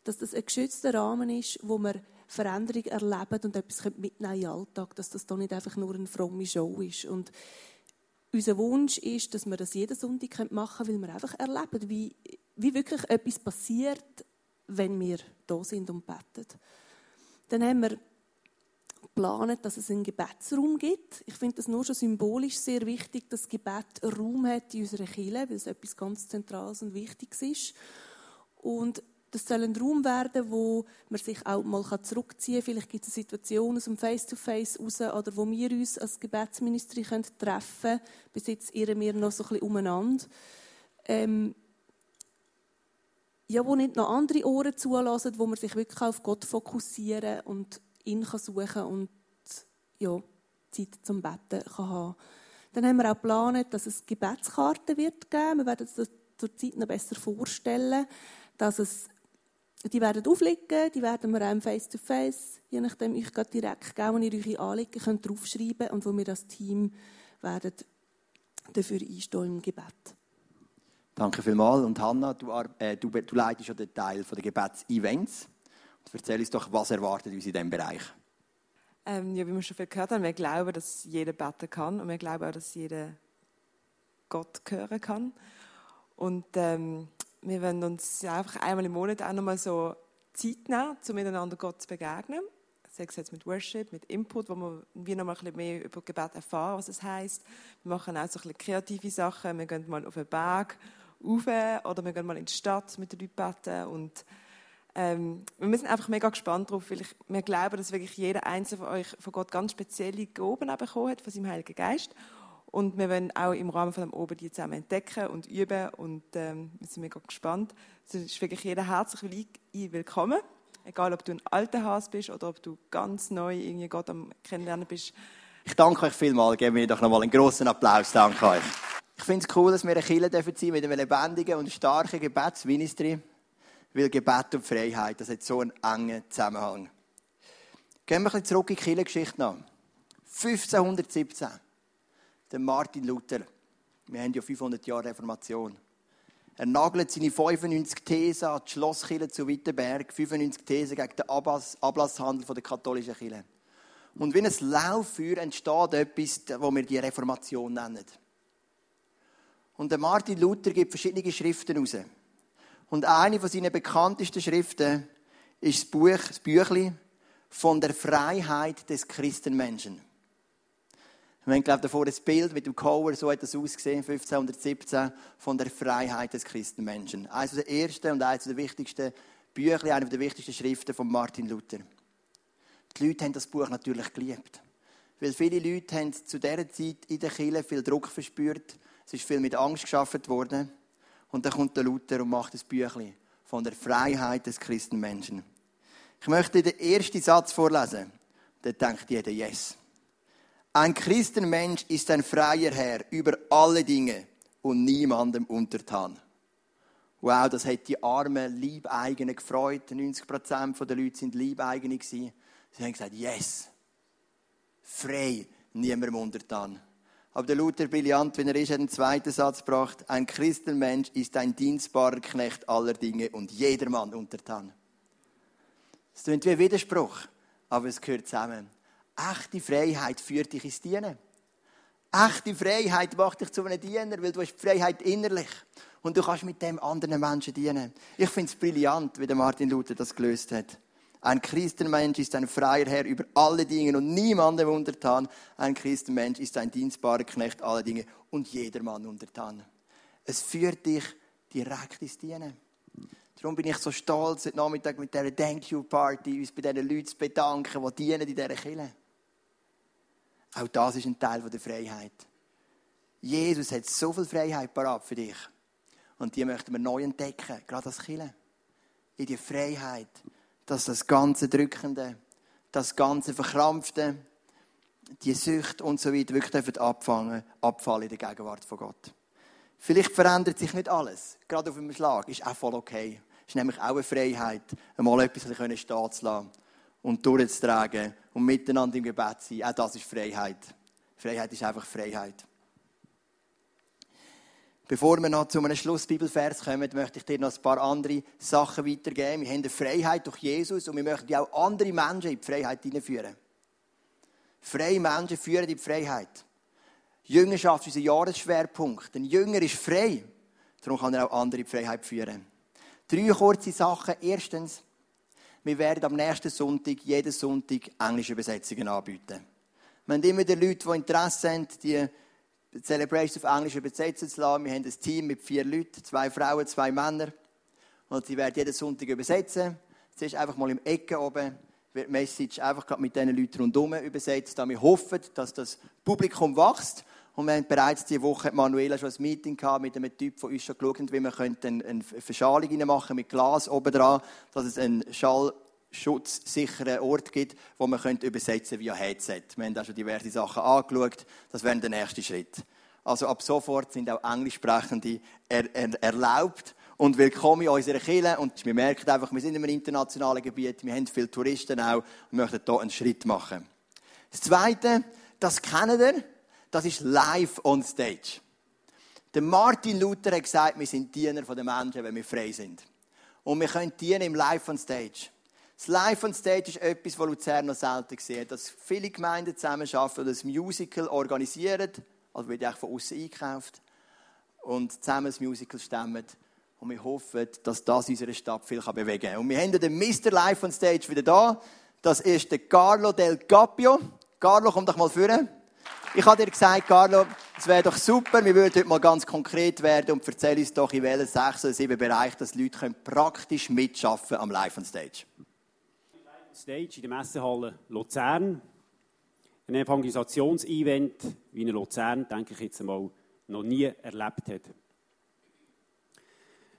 [SPEAKER 3] dass das ein geschützter Rahmen ist, wo wir Veränderung erleben und etwas mitnehmen in den Alltag, dass das da nicht einfach nur eine fromme Show ist. Und unser Wunsch ist, dass wir das jeden Sonntag machen können, weil wir einfach erleben, wie, wie wirklich etwas passiert, wenn wir da sind und beten. Dann haben wir geplant, dass es einen Gebetsraum gibt. Ich finde das nur schon symbolisch sehr wichtig, dass das Gebet Raum hat in unserer Kirche, weil es etwas ganz Zentrales und Wichtiges ist. Und das soll ein Raum werden, wo man sich auch mal zurückziehen kann. Vielleicht gibt es eine Situation aus dem Face-to-Face raus, oder wo wir uns als Gebetsministerie treffen können. Bis jetzt irren wir noch so ein bisschen umeinander. Ähm, ja, wo nicht noch andere Ohren zulassen, wo man sich wirklich auf Gott fokussieren und ihn suchen kann und ja, Zeit zum Betten kann haben. Dann haben wir auch geplant, dass es Gebetskarten wird geben. Wir werden das zur Zeit noch besser vorstellen, dass es die werden aufliegen, die werden wir einem face-to-face, je nachdem, ich gehe direkt geben, wo ihr eure Anliegen könnt draufschreiben und wo wir als Team werden dafür einstehen im Gebet.
[SPEAKER 1] Danke vielmals. Und Hanna, du, äh, du, du leitest ja den Teil der Gebets-Events. Erzähl uns doch, was erwartet uns in diesem Bereich?
[SPEAKER 2] Ähm, ja, wie wir schon viel gehört haben, wir glauben, dass jeder beten kann und wir glauben auch, dass jeder Gott hören kann. Und ähm, wir wollen uns einfach einmal im Monat auch nochmal so Zeit nehmen, um miteinander Gott zu begegnen. Sei es jetzt mit Worship, mit Input, wo wir wie noch mal ein bisschen mehr über Gebet erfahren, was es heißt. Wir machen auch so ein bisschen kreative Sachen. Wir gehen mal auf den Berg rauf oder wir gehen mal in die Stadt mit den Leuten beten und ähm, wir sind einfach mega gespannt darauf, weil ich, wir glauben, dass wirklich jeder Einzelne von euch von Gott ganz spezielle Gaben bekommen hat, von seinem Heiligen Geist Und wir wollen auch im Rahmen von dem Oben die zusammen entdecken und üben und ähm, wir sind mega gespannt. Es ist wirklich jeder herzlich willkommen. Egal, ob du ein alter Hase bist oder ob du ganz neu irgendwie Gott am Kennenlernen bist.
[SPEAKER 1] Ich danke euch vielmals. Geben wir doch nochmal einen großen Applaus. Danke euch. Ich finde es cool, dass wir eine Kirche sein mit einem lebendigen und starken Gebetsministry. Weil Gebet und Freiheit, das hat so einen engen Zusammenhang. Gehen wir ein bisschen zurück in die Kirchengeschichte nach. 1517 der Martin Luther. Wir haben ja 500 Jahre Reformation. Er nagelt seine 95 Thesen an die Schlosskirche zu Wittenberg. 95 Thesen gegen den Ablasshandel der katholischen Kirche. Und wie ein Lauffeuer entsteht etwas, was wir die Reformation nennen. Und der Martin Luther gibt verschiedene Schriften raus. Und eine von seinen bekanntesten Schriften ist das Buch, das Büchlein von der Freiheit des Christenmenschen. Wir haben, glaube davor ein Bild mit dem Cover, so hat das ausgesehen, 1517, von der Freiheit des Christenmenschen. Eines der ersten und eines der wichtigsten Bücher, eine der wichtigsten Schriften von Martin Luther. Die Leute haben das Buch natürlich geliebt. Weil viele Leute haben zu dieser Zeit in der Kirche viel Druck verspürt. Es ist viel mit Angst geschaffen worden. Und dann kommt der Luther und macht das Büchlein von der Freiheit des Christenmenschen. Ich möchte den ersten Satz vorlesen. Da denkt jeder, yes. Ein Christenmensch ist ein freier Herr über alle Dinge und niemandem untertan. Wow, das hat die armen Liebeigenen gefreut. 90% der Leute sind Liebeigene Sie haben gesagt, yes, frei, niemandem untertan. Aber der Luther, brillant, wenn er ist, hat einen zweiten Satz gebracht. Ein Christenmensch ist ein dienstbarer Knecht aller Dinge und jedermann untertan. Das klingt wie ein Widerspruch, aber es gehört zusammen. Echte Freiheit führt dich ins Dienen. Echte Freiheit macht dich zu einem Diener, weil du hast Freiheit innerlich. Und du kannst mit dem anderen Menschen dienen. Ich finde es brillant, wie der Martin Luther das gelöst hat. Ein Christenmensch ist ein freier Herr über alle Dinge und niemandem untertan. Ein Christenmensch ist ein dienstbarer Knecht aller Dinge und jedermann untertan. Es führt dich direkt ins Dienen. Darum bin ich so stolz, heute Nachmittag mit dieser Thank You Party uns bei diesen Leuten zu bedanken, die dienen in dieser Kirche. Auch das ist ein Teil der Freiheit. Jesus hat so viel Freiheit parat für dich. Und die möchten wir neu entdecken, gerade als Kirche. In die Freiheit, dass das ganze Drückende, das ganze Verkrampfte, die Sucht und so weiter wirklich abfangen, abfallen in der Gegenwart von Gott. Vielleicht verändert sich nicht alles, gerade auf einem Schlag, ist auch voll okay. Ist nämlich auch eine Freiheit, einmal etwas stehen zu lassen und durchzutragen und miteinander im Gebet sein. Auch das ist Freiheit. Freiheit ist einfach Freiheit. Bevor wir noch zu einem Schlussbibelvers kommen, möchte ich dir noch ein paar andere Sachen weitergeben. Wir haben eine Freiheit durch Jesus und wir möchten auch andere Menschen in die Freiheit hineinführen. Freie Menschen führen in die Freiheit. Jüngerschaft ist unser Jahresschwerpunkt. Ein Jünger ist frei. Darum kann er auch andere in die Freiheit führen. Drei kurze Sachen. Erstens, wir werden am nächsten Sonntag, jeden Sonntag, englische Übersetzungen anbieten. Wir haben immer die Leute, die Interesse haben, die Celebration auf Englisch übersetzen zu lassen. Wir haben ein Team mit vier Leuten, zwei Frauen, zwei Männer. Und sie werden jeden Sonntag übersetzen. Zuerst einfach mal im Ecke oben wird die Message einfach mit diesen Leuten rundherum übersetzt. Wir hoffen, dass das Publikum wächst und wir haben bereits diese Woche Manuela schon ein Meeting gehabt mit einem Typ von uns schon geschaut, wie wir eine Verschalung machen mit Glas oben dran, dass es einen schallschutzsicheren Ort gibt, wo man übersetzen via Headset. Wir haben da schon diverse Sachen angeschaut. Das wäre der nächste Schritt. Also ab sofort sind auch Englischsprechende er, er, erlaubt und willkommen in unserer Kirche. Und wir merken einfach, wir sind in einem internationalen Gebiet, wir haben viele Touristen auch und möchten hier einen Schritt machen. Das Zweite, das kennen ihr, das ist live on stage. Der Martin Luther hat gesagt, wir sind Diener der Menschen, wenn wir frei sind. Und wir können dienen im Live on Stage. Das Live on Stage ist etwas, was Luzern noch selten gesehen dass viele Gemeinden zusammenarbeiten und ein Musical organisieren, also wird auch von außen eingekauft, und zusammen das Musical stemmen. Und wir hoffen, dass das unsere Stadt viel bewegen kann. Und wir haben den Mr. Live on Stage wieder da. Das ist der Carlo Del Capio. Carlo, komm doch mal führen. Ich habe dir gesagt, Carlo, es wäre doch super, wir würden heute mal ganz konkret werden und erzähl uns doch, in welchen sechs oder sieben Bereichen dass Leute können praktisch mitschaffen am Live on Stage.
[SPEAKER 5] Stage in der Messehalle Luzern. ein Evangelisationsevent wie in Luzern, denke ich jetzt einmal, noch nie erlebt hat.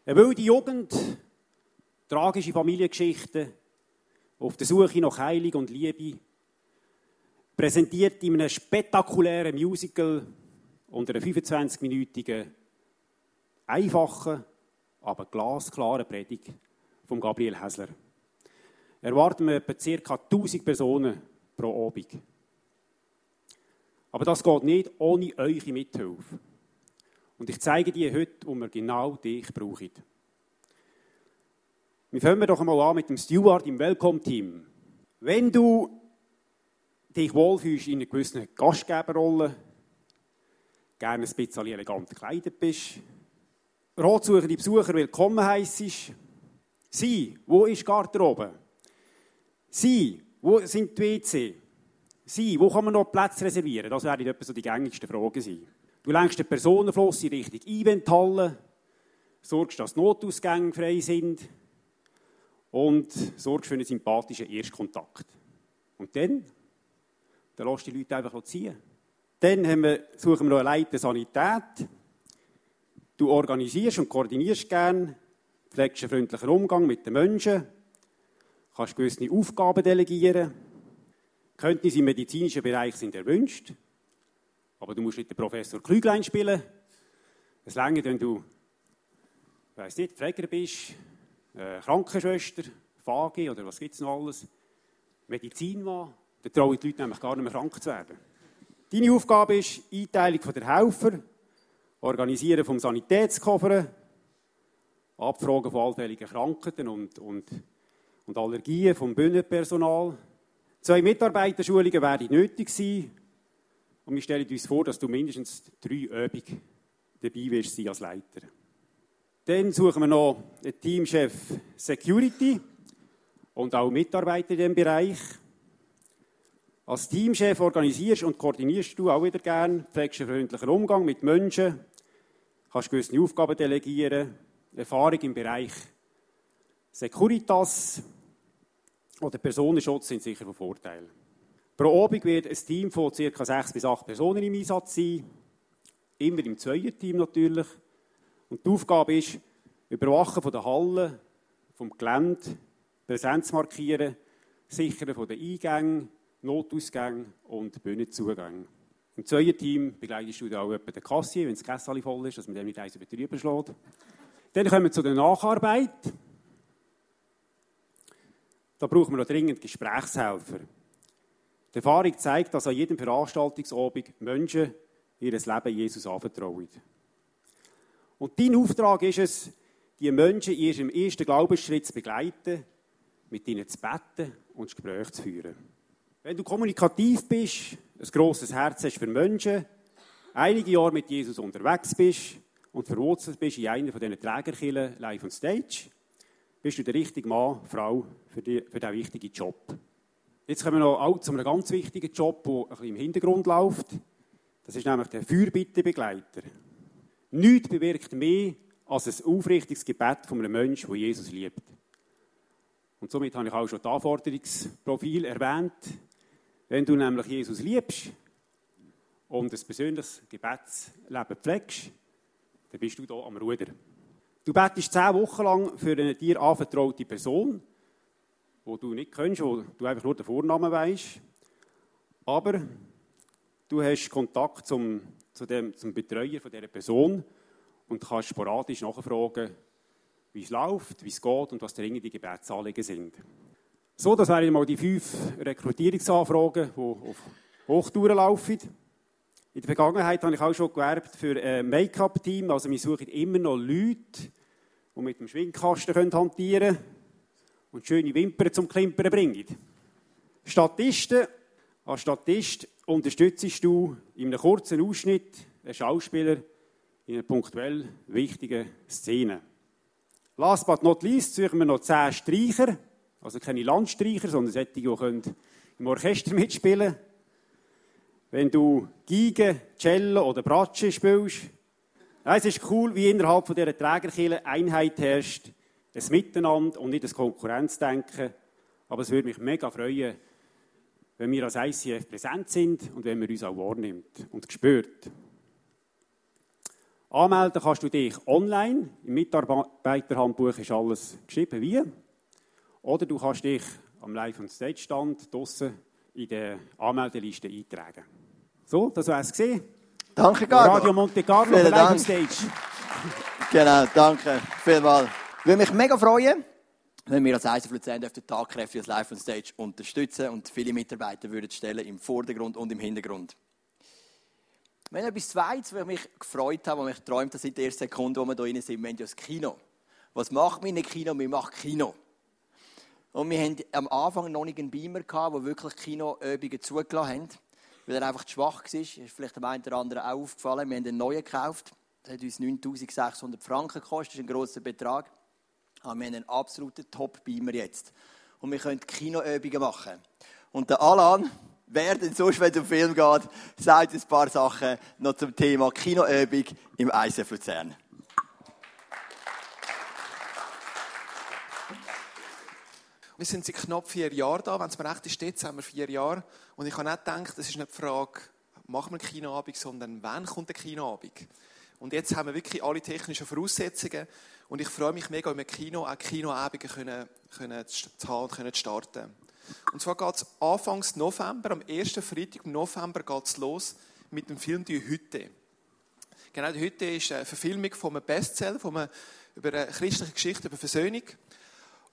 [SPEAKER 5] Eine wilde Jugend, tragische Familiengeschichten, auf der Suche nach Heilung und Liebe, präsentiert in einem spektakulären Musical und einer 25-minütigen, einfachen, aber glasklaren Predigt von Gabriel Häsler. Erwarten wir ca. 1000 Personen pro Abend. Aber das geht nicht ohne eure Mithilfe. Und ich zeige dir heute, wo wir genau dich brauchen. Wir fangen doch einmal an mit dem Steward im Welcome-Team. Wenn du dich wohlfühlst in einer gewissen Gastgeberrolle, gerne ein bisschen elegant gekleidet bist, ratsuchende Besucher willkommen heisst, sie, wo ist Garderobe? Sie, wo sind die WC? Sie, wo kann man noch Plätze reservieren? Das werden etwa so die gängigsten Fragen sein. Du lenkst den Personenfluss in Richtung Eventhalle, sorgst, dass Notausgänge frei sind und sorgst für einen sympathischen Erstkontakt. Und dann, dann lässt die Leute einfach ziehen. Dann haben wir, suchen wir noch eine Leiter Sanität. Du organisierst und koordinierst gern, pflegst einen freundlichen Umgang mit den Menschen, kannst gewisse Aufgaben delegieren. Kenntnisse im medizinischen Bereich sind erwünscht. Aber du musst nicht den Professor Klüglein spielen. Es lange, wenn du, weiß nicht, Pfleger bist, äh, Krankenschwester, Fagi oder was gibt es noch alles, Medizin war, dann trauen die Leute nämlich gar nicht mehr krank zu werden. Deine Aufgabe ist Einteilung der Helfer, Organisieren vom Sanitätskoffer, Abfragen von allfälligen Krankheiten und, und, und Allergien vom Bühnenpersonal. Zwei Mitarbeiterschulungen werden nötig sein, und wir stellen uns vor, dass du mindestens drei Übungen dabei wirst sein als Leiter. Dann suchen wir noch einen Teamchef Security und auch Mitarbeiter in diesem Bereich. Als Teamchef organisierst und koordinierst du auch wieder gern, pflegst einen freundlichen Umgang mit Menschen, kannst gewisse Aufgaben delegieren, Erfahrung im Bereich Securitas oder Personenschutz sind sicher von Vorteil. Pro Abend wird ein Team von ca. sechs bis acht Personen im Einsatz sein. Immer im Zweierteam natürlich. Und die Aufgabe ist, Überwachen von der Halle, vom Gelände, Präsenz markieren, Sichern von den Eingängen, Notausgängen und Bühnenzugängen. Im Zweierteam begleitest du auch etwa den Kassier, wenn das Kessel voll ist, dass man dem nicht eins über drüber schlägt. Dann kommen wir zu der Nacharbeit. Da brauchen wir noch dringend Gesprächshelfer. Die Erfahrung zeigt, dass an jedem Veranstaltungsabend Menschen ihr Leben Jesus anvertrauen. Und dein Auftrag ist es, die Menschen in ihrem ersten Glaubensschritt zu begleiten, mit ihnen zu beten und das Gespräch zu führen. Wenn du kommunikativ bist, ein grosses Herz hast für Menschen, einige Jahre mit Jesus unterwegs bist und verwurzelt bist in einer von diesen Trägerkillen live on stage, bist du der richtige Mann, Frau für, die, für diesen wichtigen Job. Jetzt kommen wir noch auch zu einem ganz wichtigen Job, der ein bisschen im Hintergrund läuft. Das ist nämlich der Fürbittebegleiter. Nichts bewirkt mehr als ein aufrichtiges Gebet von einem Menschen, der Jesus liebt. Und somit habe ich auch schon das Anforderungsprofil erwähnt. Wenn du nämlich Jesus liebst und ein persönliches Gebetsleben pflegst, dann bist du hier am Ruder. Du betest zehn Wochen lang für eine dir anvertraute Person wo du nicht kennst, wo du einfach nur den Vornamen weißt. Aber du hast Kontakt zum, zu dem, zum Betreuer von dieser Person und kannst sporadisch nachfragen, wie es läuft, wie es geht und was dringende Gebetsanliegen sind. So, das wären mal die fünf Rekrutierungsanfragen, die auf Hochtouren laufen. In der Vergangenheit habe ich auch schon gewerbt für ein Make-up-Team. Also wir suchen immer noch Leute, die mit dem Schwingkasten hantieren können und schöne Wimpern zum Klimpern bringen. Statisten, als Statist unterstützt du in einem kurzen Ausschnitt einen Schauspieler in einer punktuell wichtigen Szene. Last but not least suchen wir noch zehn Streicher, also keine Landstreicher, sondern solche, die im Orchester mitspielen können. Wenn du Geige, Cello oder Bratsche spielst, es ist cool, wie innerhalb von dieser Trägerkille Einheit herrscht ein Miteinander und nicht ein Konkurrenzdenken. Aber es würde mich mega freuen, wenn wir als ICF präsent sind und wenn man uns auch wahrnimmt und spürt. Anmelden kannst du dich online. Im Mitarbeiterhandbuch ist alles geschrieben, wie. Oder du kannst dich am Live- und Stage-Stand draussen in der Anmeldeliste eintragen. So, das war es gesehen.
[SPEAKER 1] Danke, Carlo.
[SPEAKER 5] Radio Monte Carlo,
[SPEAKER 1] Vielen
[SPEAKER 5] Live on. Stage.
[SPEAKER 1] Genau, danke. Vielmals. Ich würde mich mega freuen, wenn wir als ICF Luzern dürften tatkräftig als Live on Stage unterstützen und viele Mitarbeiter würden stellen im Vordergrund und im Hintergrund. Haben etwas Zweites, was ich mich gefreut habe, was mich geträumt habe seit der ersten Sekunde, wo wir hier drin sind. Wir haben ja das Kino. Was macht man in einem Kino? Wir machen Kino. Und wir haben am Anfang noch nicht einen Beamer gehabt, der wirklich Kinoübungen zugelassen haben, weil er einfach zu schwach war. Ist vielleicht dem einen oder anderen auch aufgefallen. Wir haben einen neuen gekauft. Das hat uns 9600 Franken gekostet. Das ist ein grosser Betrag. Aber wir haben einen absoluten Top-Beamer jetzt. Und wir können Kinoübungen machen. Und der Alan, wer denn sonst, wenn es um Film geht, sagt ein paar Sachen noch zum Thema Kinoübung im ICF Luzern.
[SPEAKER 6] Wir sind seit knapp vier Jahren da. Wenn es mir recht ist, jetzt haben wir vier Jahre. Und ich habe nicht gedacht, es ist nicht die Frage, machen wir einen Kinoabend, sondern wann kommt der Kinoabend? Und jetzt haben wir wirklich alle technischen Voraussetzungen. Und ich freue mich mega, im Kino auch Kinoabende können, können zu haben und können zu starten. Und zwar geht es Anfangs November, am ersten Freitag im November geht los mit dem Film «Die Hütte». Genau, «Die Hütte» ist eine Verfilmung von einem Bestseller, von einem, über eine christliche Geschichte, über Versöhnung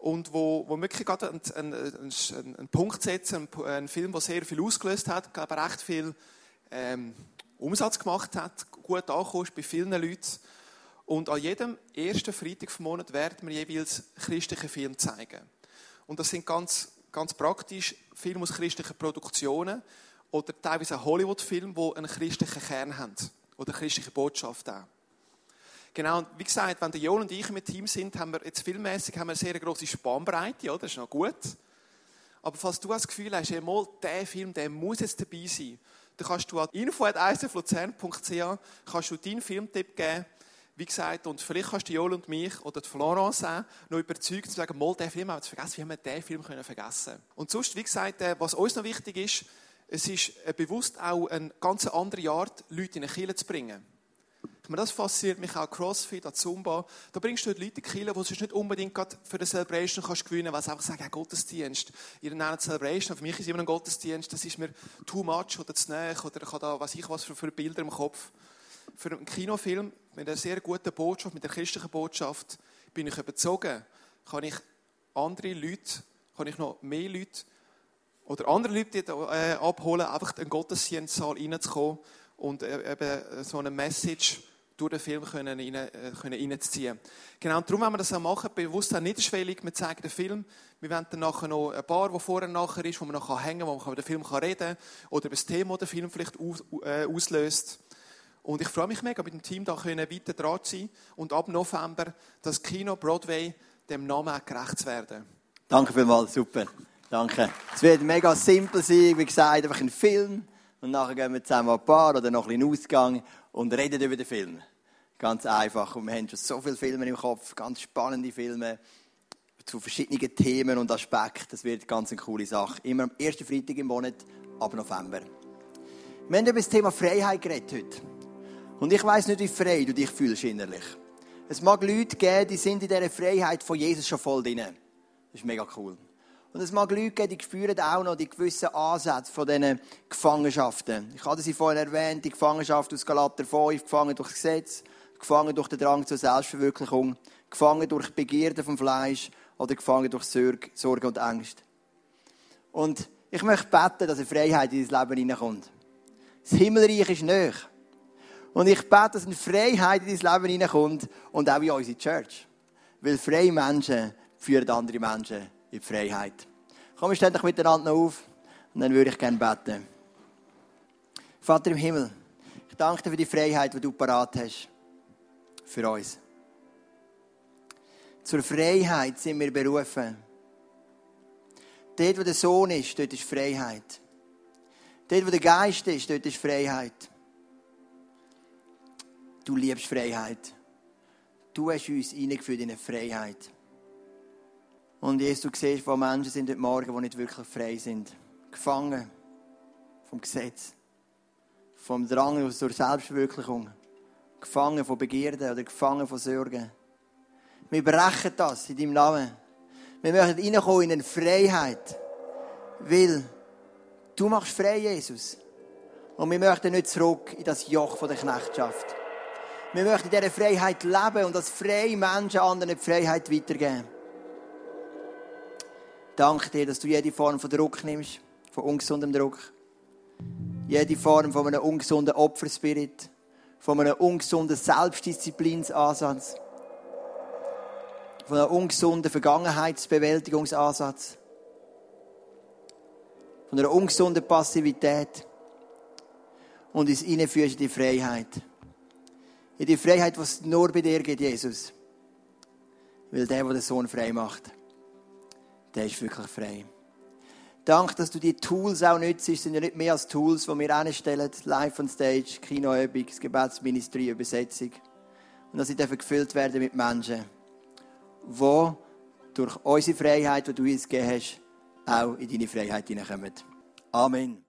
[SPEAKER 6] und wo, wo wirklich gerade einen, einen, einen, einen Punkt setzen, einen, einen Film, der sehr viel ausgelöst hat, glaube recht viel ähm, Umsatz gemacht hat, gut angekommen bei vielen Leuten. Und an jedem ersten Freitag vom Monat werden wir jeweils christliche Filme zeigen. Und das sind ganz, ganz praktisch Filme aus christlichen Produktionen oder teilweise Hollywood-Filme, die einen christlichen Kern haben oder eine christliche Botschaft auch. Genau, und wie gesagt, wenn der Jon und ich im Team sind, haben wir jetzt filmmäßig haben wir eine sehr grosse Spannbreite, oder? Das ist noch gut. Aber falls du das Gefühl hast, einmal, der Film, der muss jetzt dabei sein, dann kannst du an info.isfluzern.ch kannst du deinen Filmtipp geben, wie gesagt, und vielleicht kannst du Joel und mich oder Florence auch noch überzeugen, zu sagen, mal, den Film haben wir vergessen, wie haben wir den Film können vergessen Und sonst, wie gesagt, äh, was uns noch wichtig ist, es ist äh, bewusst auch eine ganz andere Art, Leute in eine Kirche zu bringen. Meine, das fasziniert mich auch Crossfit, an Zumba. Da bringst du Leute in die die du nicht unbedingt für eine Celebration kannst gewinnen kannst, weil sie einfach sagen, ja, Gottesdienst. Ihr nennt Celebration, für mich ist immer ein Gottesdienst, das ist mir too much oder zu nahe oder ich habe da, weiß ich was für, für Bilder im Kopf. Für einen Kinofilm mit einer sehr guten Botschaft, mit der christlichen Botschaft, bin ich überzogen, kann ich andere Leute, kann ich noch mehr Leute oder andere Leute äh, abholen, einfach in den Gottesdienstsaal reinzukommen und äh, eben so eine Message durch den Film können, rein, äh, können reinzuziehen. Genau, und darum wollen wir das auch machen, bewusst auch niederschwellig. Wir zeigen den Film. Wir wollen dann nachher noch ein Bar, wo vorher nachher ist, wo man noch hängen kann, wo man über den Film reden kann oder über das Thema, das der Film vielleicht äh, auslöst. Und ich freue mich mega, mit dem Team da können weiter dran zu sein und ab November das Kino Broadway dem Namen gerecht zu werden.
[SPEAKER 1] Danke vielmals, super. Danke. Es wird mega simpel sein, wie gesagt, einfach ein Film. Und nachher gehen wir zusammen ein Bar oder noch ein bisschen Ausgang und reden über den Film. Ganz einfach. Und wir haben schon so viele Filme im Kopf, ganz spannende Filme zu verschiedenen Themen und Aspekten. Das wird ganz eine coole Sache. Immer am ersten Freitag im Monat, ab November. Wir haben über das Thema Freiheit geredet heute. Und ich weiß nicht, wie frei du dich fühlst innerlich. Es mag Leute geben, die sind in dieser Freiheit von Jesus schon voll drin. Das ist mega cool. Und es mag Leute geben, die spüren auch noch die gewissen Ansätze von diesen Gefangenschaften. Ich hatte sie vorhin erwähnt, die Gefangenschaft aus Galater 5, gefangen durch das Gesetz, gefangen durch den Drang zur Selbstverwirklichung, gefangen durch Begierden vom Fleisch oder gefangen durch Sorge und Angst. Und ich möchte beten, dass eine Freiheit in dein Leben hineinkommt. Das Himmelreich ist näher. Und ich bete, dass eine Freiheit in dein Leben hineinkommt und auch in unsere Church. Weil freie Menschen führen andere Menschen in die Freiheit. Kommen wir ständig miteinander auf und dann würde ich gerne beten. Vater im Himmel, ich danke dir für die Freiheit, die du parat hast. Für uns. Zur Freiheit sind wir berufen. Dort, wo der Sohn ist, dort ist Freiheit. Dort, wo der Geist ist, dort ist Freiheit. Du liebst Freiheit. Du hast uns eingeführt in eine Freiheit. Und Jesus, du siehst, wo Menschen sind heute Morgen, die nicht wirklich frei sind. Gefangen vom Gesetz, vom Drang zur Selbstverwirklichung, gefangen von Begierden oder gefangen von Sorgen. Wir brechen das in deinem Namen. Wir möchten reinkommen in eine Freiheit, weil du machst frei, Jesus. Und wir möchten nicht zurück in das Joch der Knechtschaft. Wir möchten in dieser Freiheit leben und als freie Menschen anderen die Freiheit weitergeben. Danke dir, dass du jede Form von Druck nimmst, von ungesundem Druck. Jede Form von einem ungesunden Opferspirit, von einem ungesunden Selbstdisziplinsansatz, von einem ungesunden Vergangenheitsbewältigungsansatz, von einer ungesunden Passivität und uns reinführst in die Freiheit. In die Freiheit, es nur bei dir gibt, Jesus. Weil der, der den Sohn frei macht, der ist wirklich frei. Danke, dass du die Tools auch nützt. Es sind ja nicht mehr als Tools, die wir anstellen. Live on Stage, Kinoübung, das Gebetsministerie, Übersetzung. Und dass sie dürfen gefüllt werden mit Menschen, die durch unsere Freiheit, die du uns gegeben hast, auch in deine Freiheit hineinkommen. Amen.